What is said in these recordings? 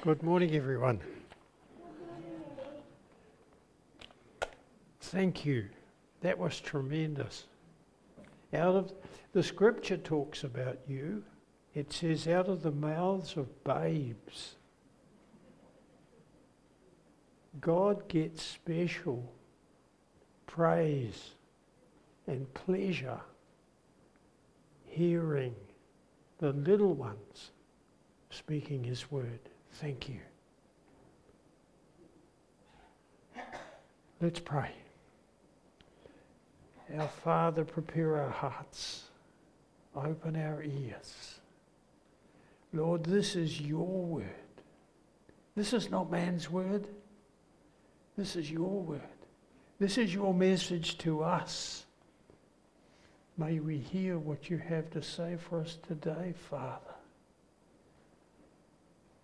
Good morning, everyone. Thank you. That was tremendous. Out of the scripture talks about you. It says, out of the mouths of babes. God gets special praise and pleasure hearing the little ones speaking His word. Thank you. Let's pray. Our Father, prepare our hearts, open our ears. Lord, this is your word. This is not man's word. This is your word. This is your message to us. May we hear what you have to say for us today, Father.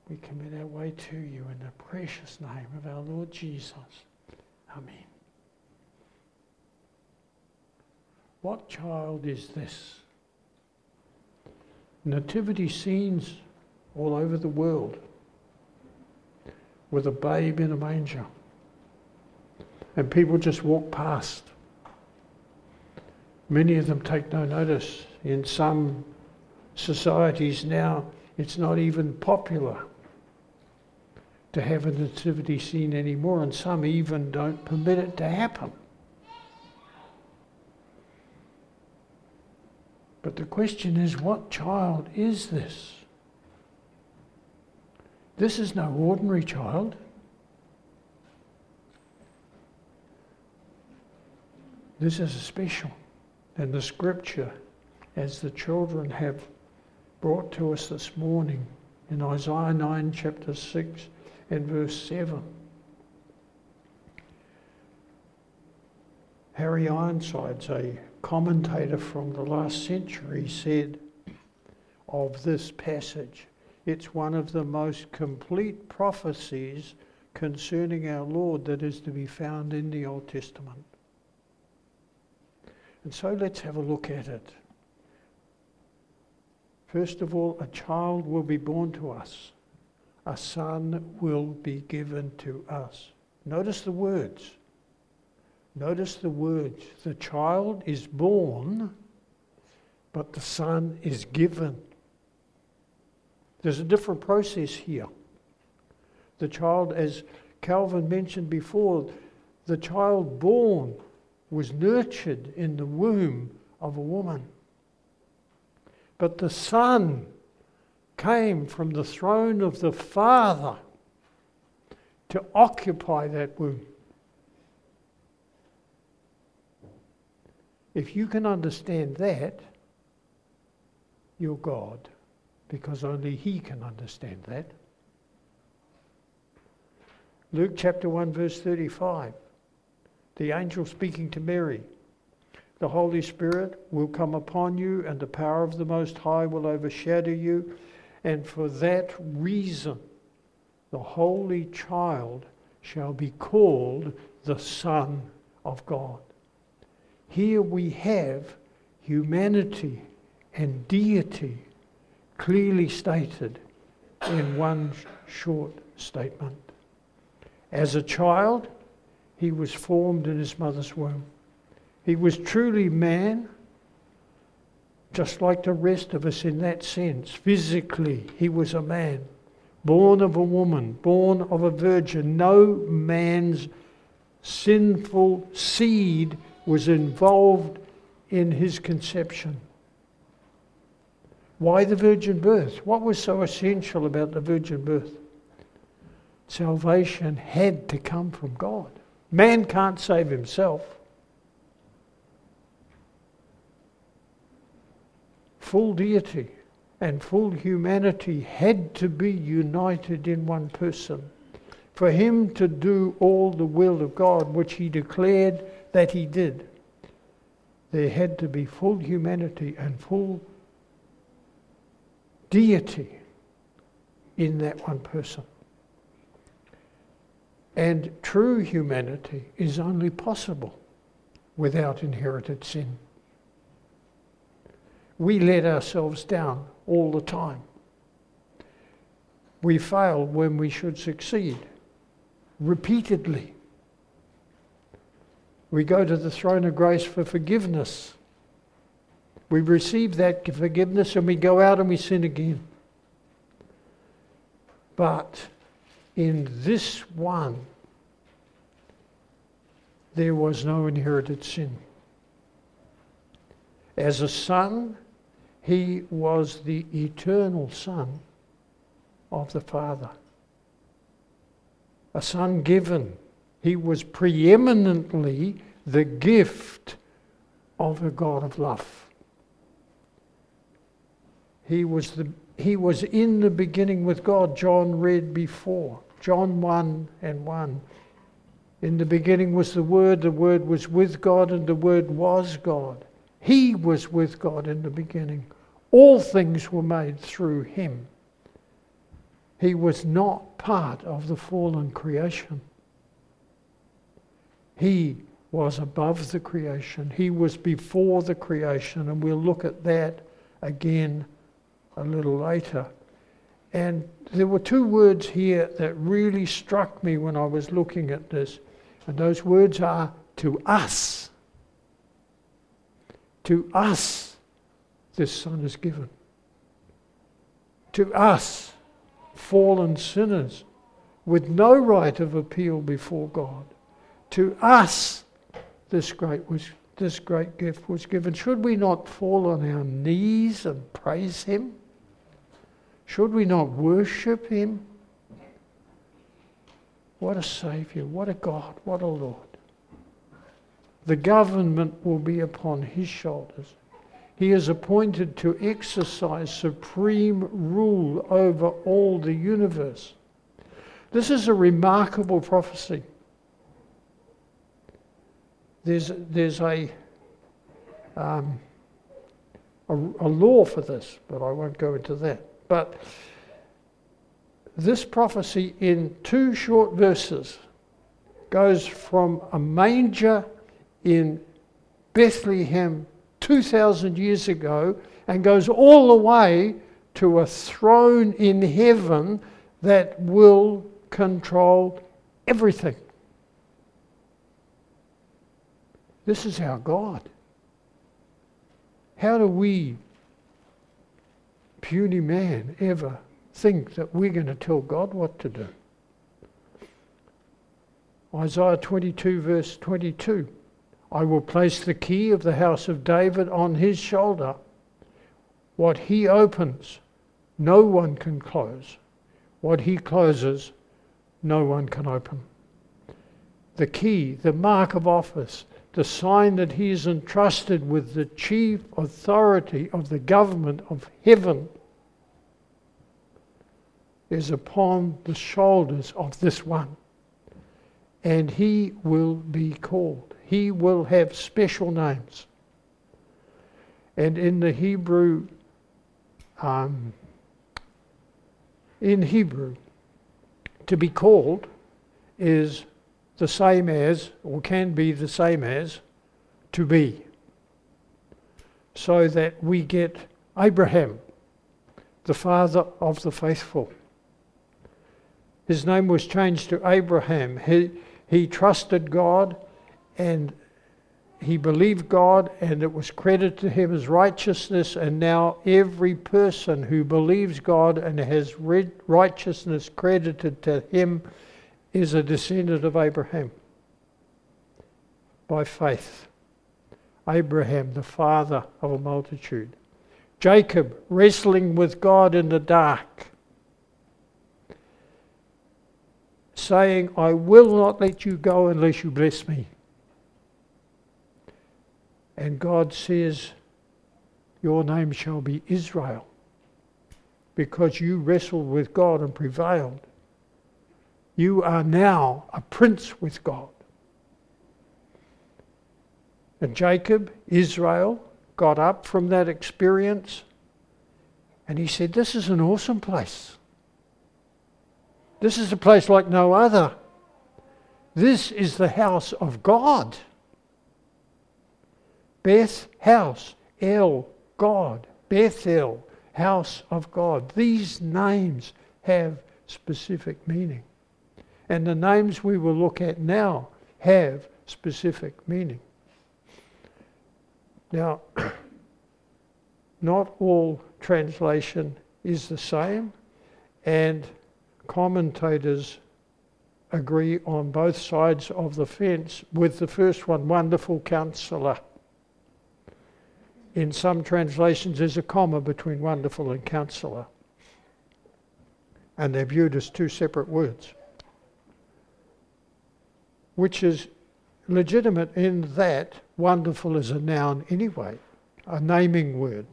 We commit our way to you in the precious name of our Lord Jesus. Amen. What child is this? Nativity scenes all over the world with a babe in a manger. And people just walk past. Many of them take no notice. In some societies now, it's not even popular to have a nativity scene anymore, and some even don't permit it to happen. But the question is what child is this? This is no ordinary child. This is special. And the scripture, as the children have brought to us this morning in Isaiah 9, chapter 6 and verse 7. Harry Ironsides, a commentator from the last century, said of this passage, it's one of the most complete prophecies concerning our Lord that is to be found in the Old Testament. And so let's have a look at it. First of all, a child will be born to us, a son will be given to us. Notice the words. Notice the words. The child is born, but the son is given. There's a different process here. The child, as Calvin mentioned before, the child born was nurtured in the womb of a woman. But the Son came from the throne of the Father to occupy that womb. If you can understand that, you're God, because only He can understand that. Luke chapter 1, verse 35. The angel speaking to Mary. The Holy Spirit will come upon you, and the power of the Most High will overshadow you. And for that reason, the Holy Child shall be called the Son of God. Here we have humanity and deity clearly stated in one short statement. As a child, he was formed in his mother's womb. He was truly man, just like the rest of us in that sense. Physically, he was a man, born of a woman, born of a virgin. No man's sinful seed was involved in his conception. Why the virgin birth? What was so essential about the virgin birth? Salvation had to come from God. Man can't save himself. Full deity and full humanity had to be united in one person. For him to do all the will of God, which he declared that he did, there had to be full humanity and full deity in that one person. And true humanity is only possible without inherited sin. We let ourselves down all the time. We fail when we should succeed repeatedly. We go to the throne of grace for forgiveness. We receive that forgiveness and we go out and we sin again. But in this one, there was no inherited sin. As a son, he was the eternal Son of the Father. A son given. He was preeminently the gift of a God of love. He was, the, he was in the beginning with God, John read before. John 1 and 1. In the beginning was the Word, the Word was with God, and the Word was God. He was with God in the beginning. All things were made through him. He was not part of the fallen creation. He was above the creation. He was before the creation, and we'll look at that again a little later. And there were two words here that really struck me when I was looking at this, and those words are to us. To us this Son is given. To us, fallen sinners, with no right of appeal before God, to us, this great, was, this great gift was given. Should we not fall on our knees and praise Him? Should we not worship Him? What a Saviour, what a God, what a Lord. The government will be upon His shoulders. He is appointed to exercise supreme rule over all the universe. This is a remarkable prophecy. There's, there's a, um, a, a law for this, but I won't go into that. But this prophecy, in two short verses, goes from a manger in Bethlehem 2,000 years ago and goes all the way to a throne in heaven that will control everything. This is our God. How do we, puny man, ever think that we're going to tell God what to do? Isaiah 22, verse 22. I will place the key of the house of David on his shoulder. What he opens, no one can close. What he closes, no one can open. The key, the mark of office, the sign that he is entrusted with the chief authority of the government of heaven is upon the shoulders of this one. And he will be called he will have special names. And in the Hebrew, um, in Hebrew, to be called is the same as, or can be the same as, to be. So that we get Abraham, the father of the faithful. His name was changed to Abraham. He, he trusted God and he believed God and it was credited to him as righteousness. And now every person who believes God and has righteousness credited to him is a descendant of Abraham by faith. Abraham, the father of a multitude. Jacob, wrestling with God in the dark, saying, I will not let you go unless you bless me. And God says, Your name shall be Israel, because you wrestled with God and prevailed. You are now a prince with God. And Jacob, Israel, got up from that experience and he said, This is an awesome place. This is a place like no other. This is the house of God. Beth, house. El, God. Bethel, house of God. These names have specific meaning. And the names we will look at now have specific meaning. Now, not all translation is the same, and commentators agree on both sides of the fence with the first one, wonderful counselor. In some translations, is a comma between wonderful and counselor, and they're viewed as two separate words, which is legitimate in that wonderful is a noun anyway, a naming word.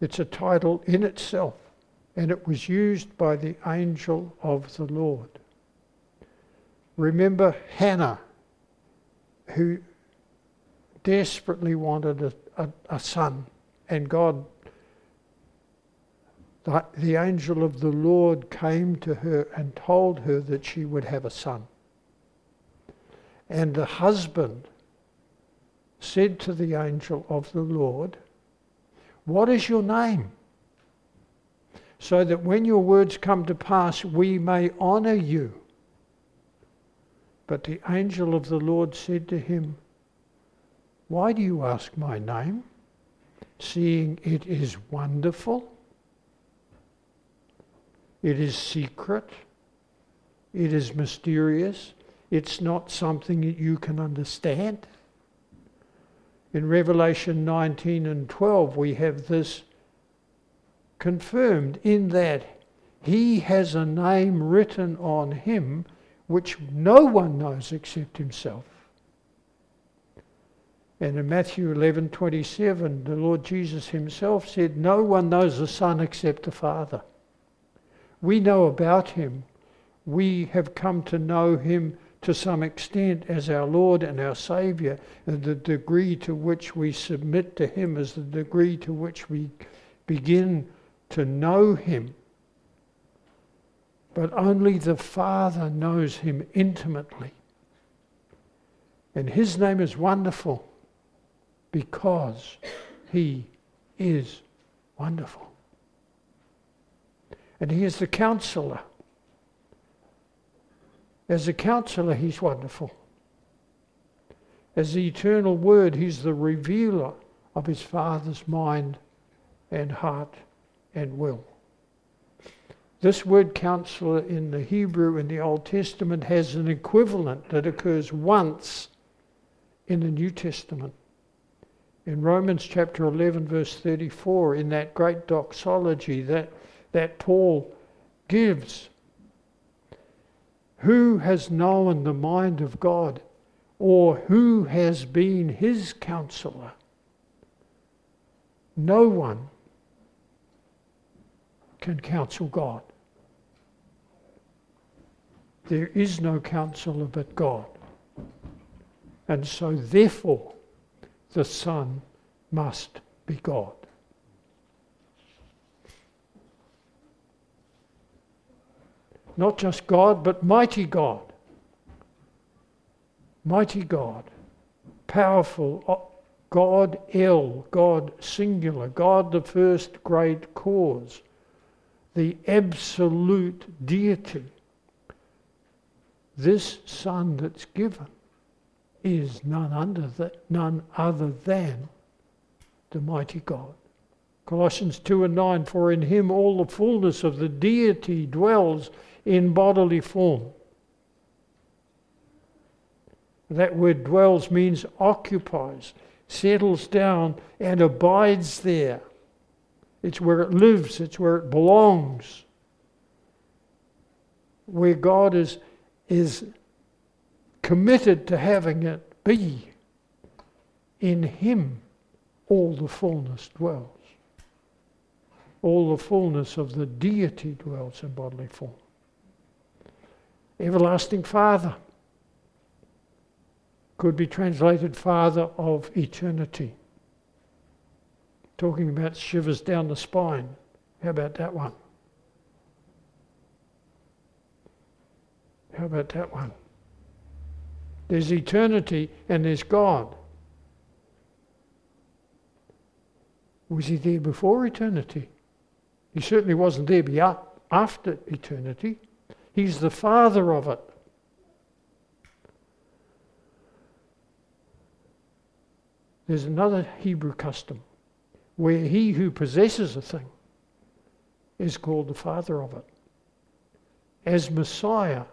It's a title in itself, and it was used by the angel of the Lord. Remember Hannah, who desperately wanted a, a, a son, and God, the, the angel of the Lord, came to her and told her that she would have a son. And the husband said to the angel of the Lord, What is your name? So that when your words come to pass, we may honor you. But the angel of the Lord said to him, Why do you ask my name, seeing it is wonderful? It is secret. It is mysterious. It's not something that you can understand. In Revelation 19 and 12, we have this confirmed in that he has a name written on him which no one knows except himself. And in Matthew 11 27, the Lord Jesus himself said, No one knows the Son except the Father. We know about him. We have come to know him to some extent as our Lord and our Saviour, and the degree to which we submit to Him is the degree to which we begin to know Him. But only the Father knows Him intimately. And His name is wonderful because He is wonderful. And He is the counselor. As a counselor, he's wonderful. As the eternal word, he's the revealer of his Father's mind and heart and will. This word counselor in the Hebrew in the Old Testament has an equivalent that occurs once in the New Testament. In Romans chapter 11, verse 34, in that great doxology that, that Paul gives who has known the mind of God, or who has been his counselor? No one can counsel God. There is no counselor but God. And so, therefore, the Son must be God. Not just God, but mighty God. Mighty God. Powerful uh, God El, God singular, God the first great cause, the absolute deity. This Son that's given is none, under the, none other than the mighty God. Colossians 2 and 9 For in him all the fullness of the deity dwells in bodily form. That word dwells means occupies, settles down, and abides there. It's where it lives, it's where it belongs. Where God is, is committed to having it be. In Him all the fullness dwells. All the fullness of the deity dwells in bodily form everlasting Father. Could be translated Father of eternity. Talking about shivers down the spine. How about that one? How about that one? There's eternity and there's God. Was he there before eternity? He certainly wasn't there after eternity. He's the father of it. There's another Hebrew custom where he who possesses a thing is called the father of it. As Messiah,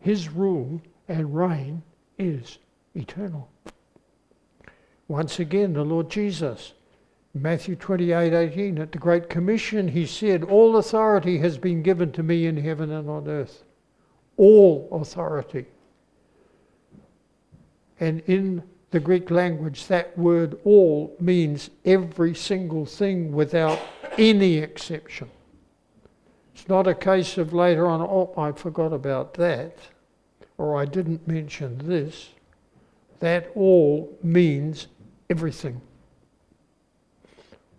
his rule and reign is eternal. Once again, the Lord Jesus, Matthew 28 18, at the Great Commission, he said, All authority has been given to me in heaven and on earth. All authority. And in the Greek language, that word all means every single thing without any exception. It's not a case of later on, oh, I forgot about that, or I didn't mention this. That all means everything.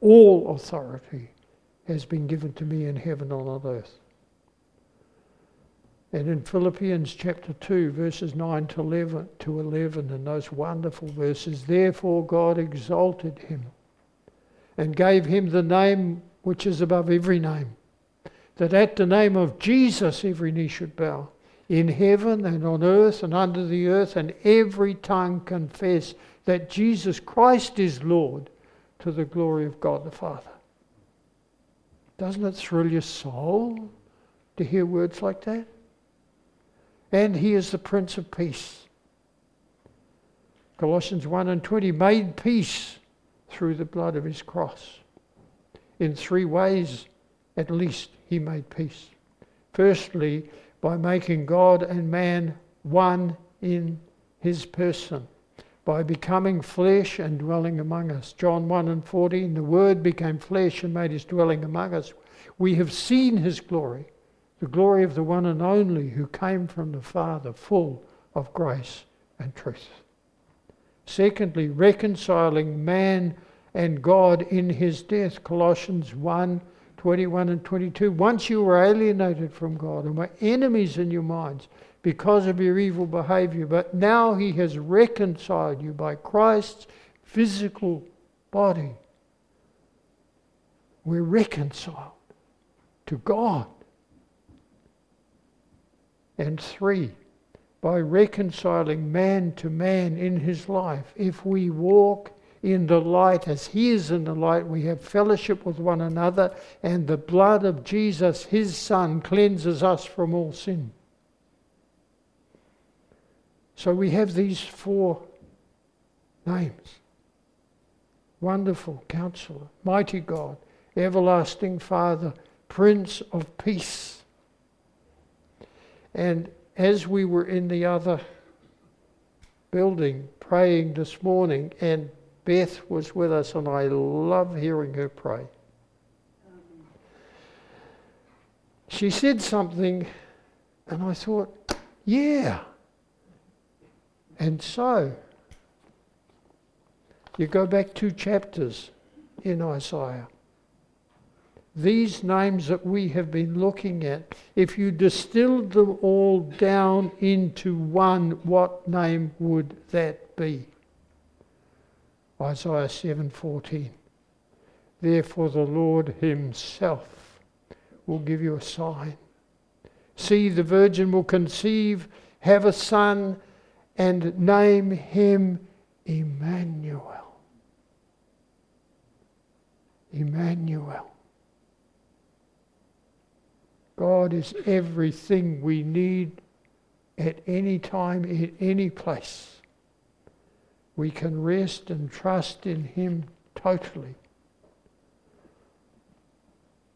All authority has been given to me in heaven and on earth. And in Philippians chapter 2, verses 9 to 11, to 11, and those wonderful verses, therefore God exalted him and gave him the name which is above every name, that at the name of Jesus every knee should bow, in heaven and on earth and under the earth, and every tongue confess that Jesus Christ is Lord to the glory of God the Father. Doesn't it thrill your soul to hear words like that? and he is the Prince of Peace. Colossians 1 and 20 made peace through the blood of his cross. In three ways, at least, he made peace. Firstly, by making God and man one in his person, by becoming flesh and dwelling among us. John 1 and 14, the Word became flesh and made his dwelling among us. We have seen his glory the glory of the one and only who came from the Father, full of grace and truth. Secondly, reconciling man and God in his death. Colossians 1 21 and 22. Once you were alienated from God and were enemies in your minds because of your evil behavior, but now he has reconciled you by Christ's physical body. We're reconciled to God. And three, by reconciling man to man in his life. If we walk in the light as he is in the light, we have fellowship with one another, and the blood of Jesus, his Son, cleanses us from all sin. So we have these four names Wonderful Counselor, Mighty God, Everlasting Father, Prince of Peace. And as we were in the other building praying this morning, and Beth was with us, and I love hearing her pray. She said something, and I thought, yeah. And so, you go back two chapters in Isaiah these names that we have been looking at, if you distilled them all down into one, what name would that be? Isaiah 7:14. Therefore the Lord himself will give you a sign. See the virgin will conceive, have a son and name him Emmanuel. Emmanuel. God is everything we need at any time, in any place. We can rest and trust in Him totally.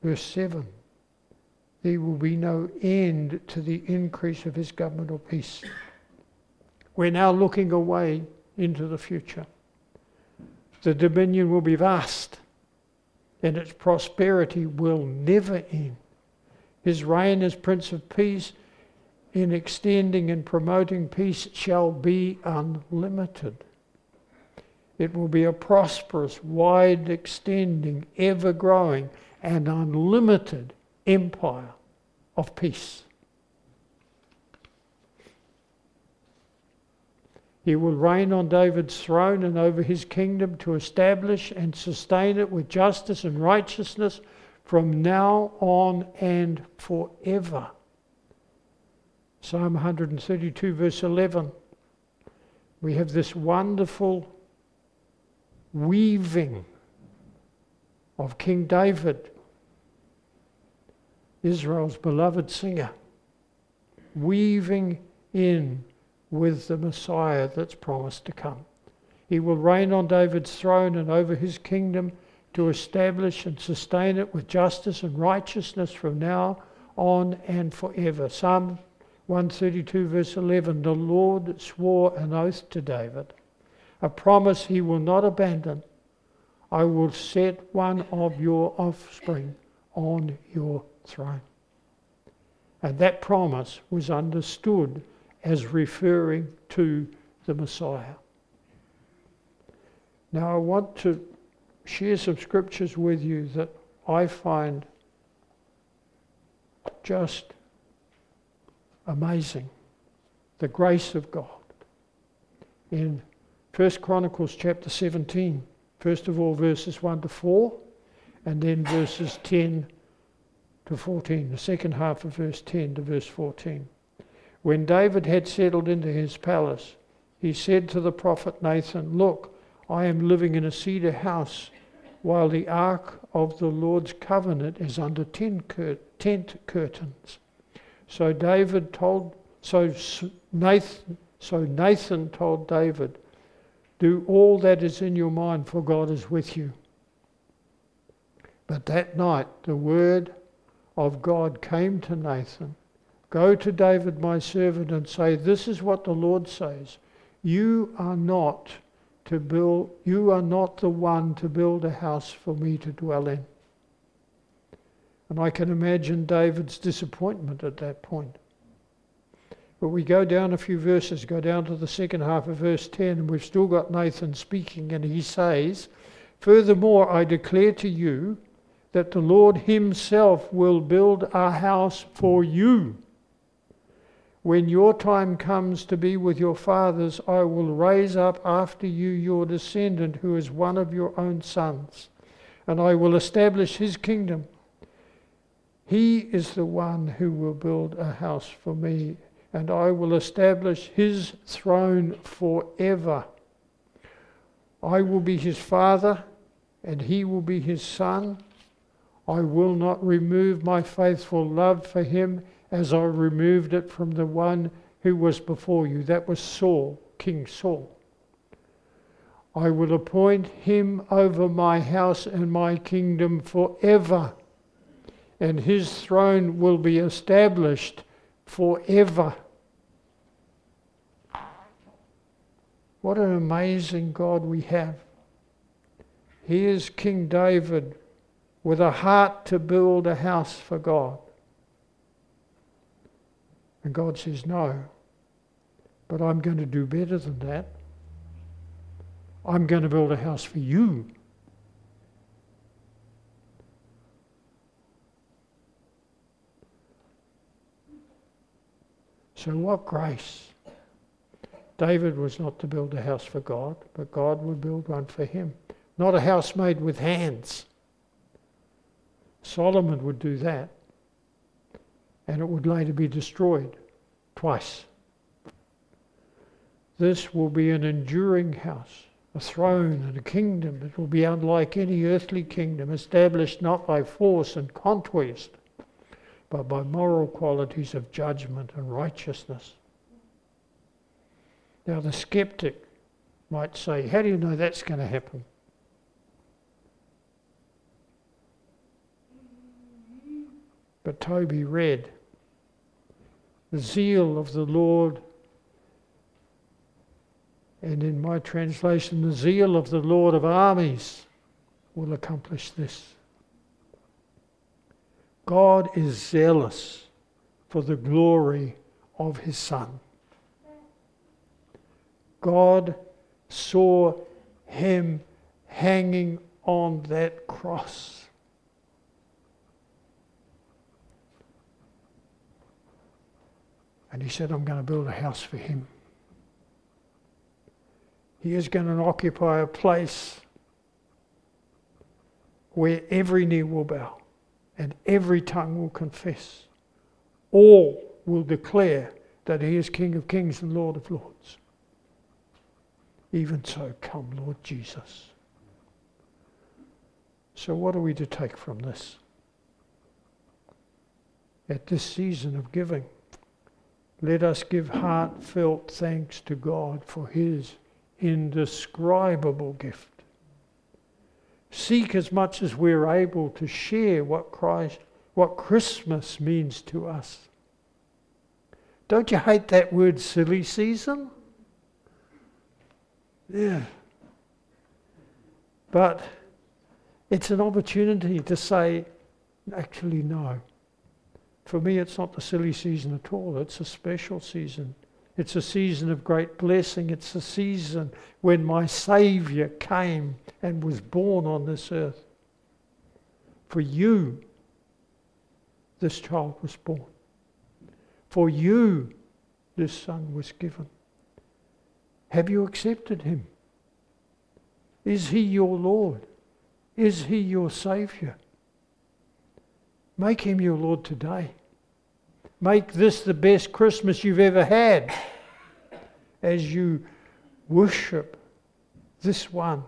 Verse 7 There will be no end to the increase of His governmental peace. We're now looking away into the future. The dominion will be vast, and its prosperity will never end. His reign as Prince of Peace in extending and promoting peace shall be unlimited. It will be a prosperous, wide extending, ever growing, and unlimited empire of peace. He will reign on David's throne and over his kingdom to establish and sustain it with justice and righteousness from now on and forever. Psalm 132, verse 11. We have this wonderful weaving of King David, Israel's beloved singer, weaving in with the Messiah that's promised to come. He will reign on David's throne and over his kingdom to establish and sustain it with justice and righteousness from now on and forever. Psalm 132, verse 11 The Lord swore an oath to David, a promise he will not abandon. I will set one of your offspring on your throne. And that promise was understood as referring to the Messiah. Now, I want to share some scriptures with you that I find just amazing. The grace of God. In 1 Chronicles chapter 17, first of all, verses 1 to 4, and then verses 10 to 14, the second half of verse 10 to verse 14. When David had settled into his palace, he said to the prophet Nathan, Look, I am living in a cedar house, while the ark of the Lord's covenant is under tent curtains. So David told, so Nathan, so Nathan told David, Do all that is in your mind, for God is with you. But that night the word of God came to Nathan Go to David, my servant, and say, This is what the Lord says. You are not to build, you are not the one to build a house for me to dwell in. And I can imagine David's disappointment at that point. But we go down a few verses, go down to the second half of verse 10, and we've still got Nathan speaking, and he says, Furthermore, I declare to you that the Lord Himself will build a house for you. When your time comes to be with your fathers, I will raise up after you your descendant who is one of your own sons, and I will establish his kingdom. He is the one who will build a house for me, and I will establish his throne forever. I will be his father, and he will be his son. I will not remove my faithful love for him as I removed it from the one who was before you. That was Saul, King Saul. I will appoint him over my house and my kingdom forever and his throne will be established forever. What an amazing God we have. He is King David with a heart to build a house for God. And God says, No, but I'm going to do better than that. I'm going to build a house for you. So, what grace? David was not to build a house for God, but God would build one for him. Not a house made with hands. Solomon would do that, and it would later be destroyed twice. This will be an enduring house, a throne and a kingdom that will be unlike any earthly kingdom, established not by force and conquest, but by moral qualities of judgment and righteousness. Now, the skeptic might say, How do you know that's going to happen? But Toby read, The zeal of the Lord, and in my translation, the zeal of the Lord of armies will accomplish this. God is zealous for the glory of his Son. God saw him hanging on that cross. And he said, I'm going to build a house for him. He is going to occupy a place where every knee will bow and every tongue will confess. All will declare that he is King of kings and Lord of lords. Even so, come, Lord Jesus. So, what are we to take from this? At this season of giving, let us give heartfelt thanks to God for his indescribable gift. Seek as much as we're able to share what Christ, what Christmas means to us. Don't you hate that word silly season? Yeah. But it's an opportunity to say, actually, no. For me, it's not the silly season at all. It's a special season. It's a season of great blessing. It's a season when my Saviour came and was born on this earth. For you, this child was born. For you, this son was given. Have you accepted him? Is he your Lord? Is he your Saviour? Make him your Lord today. Make this the best Christmas you've ever had as you worship this one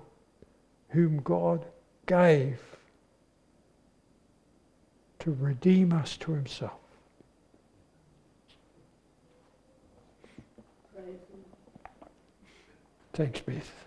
whom God gave to redeem us to himself. Thanks, Beth.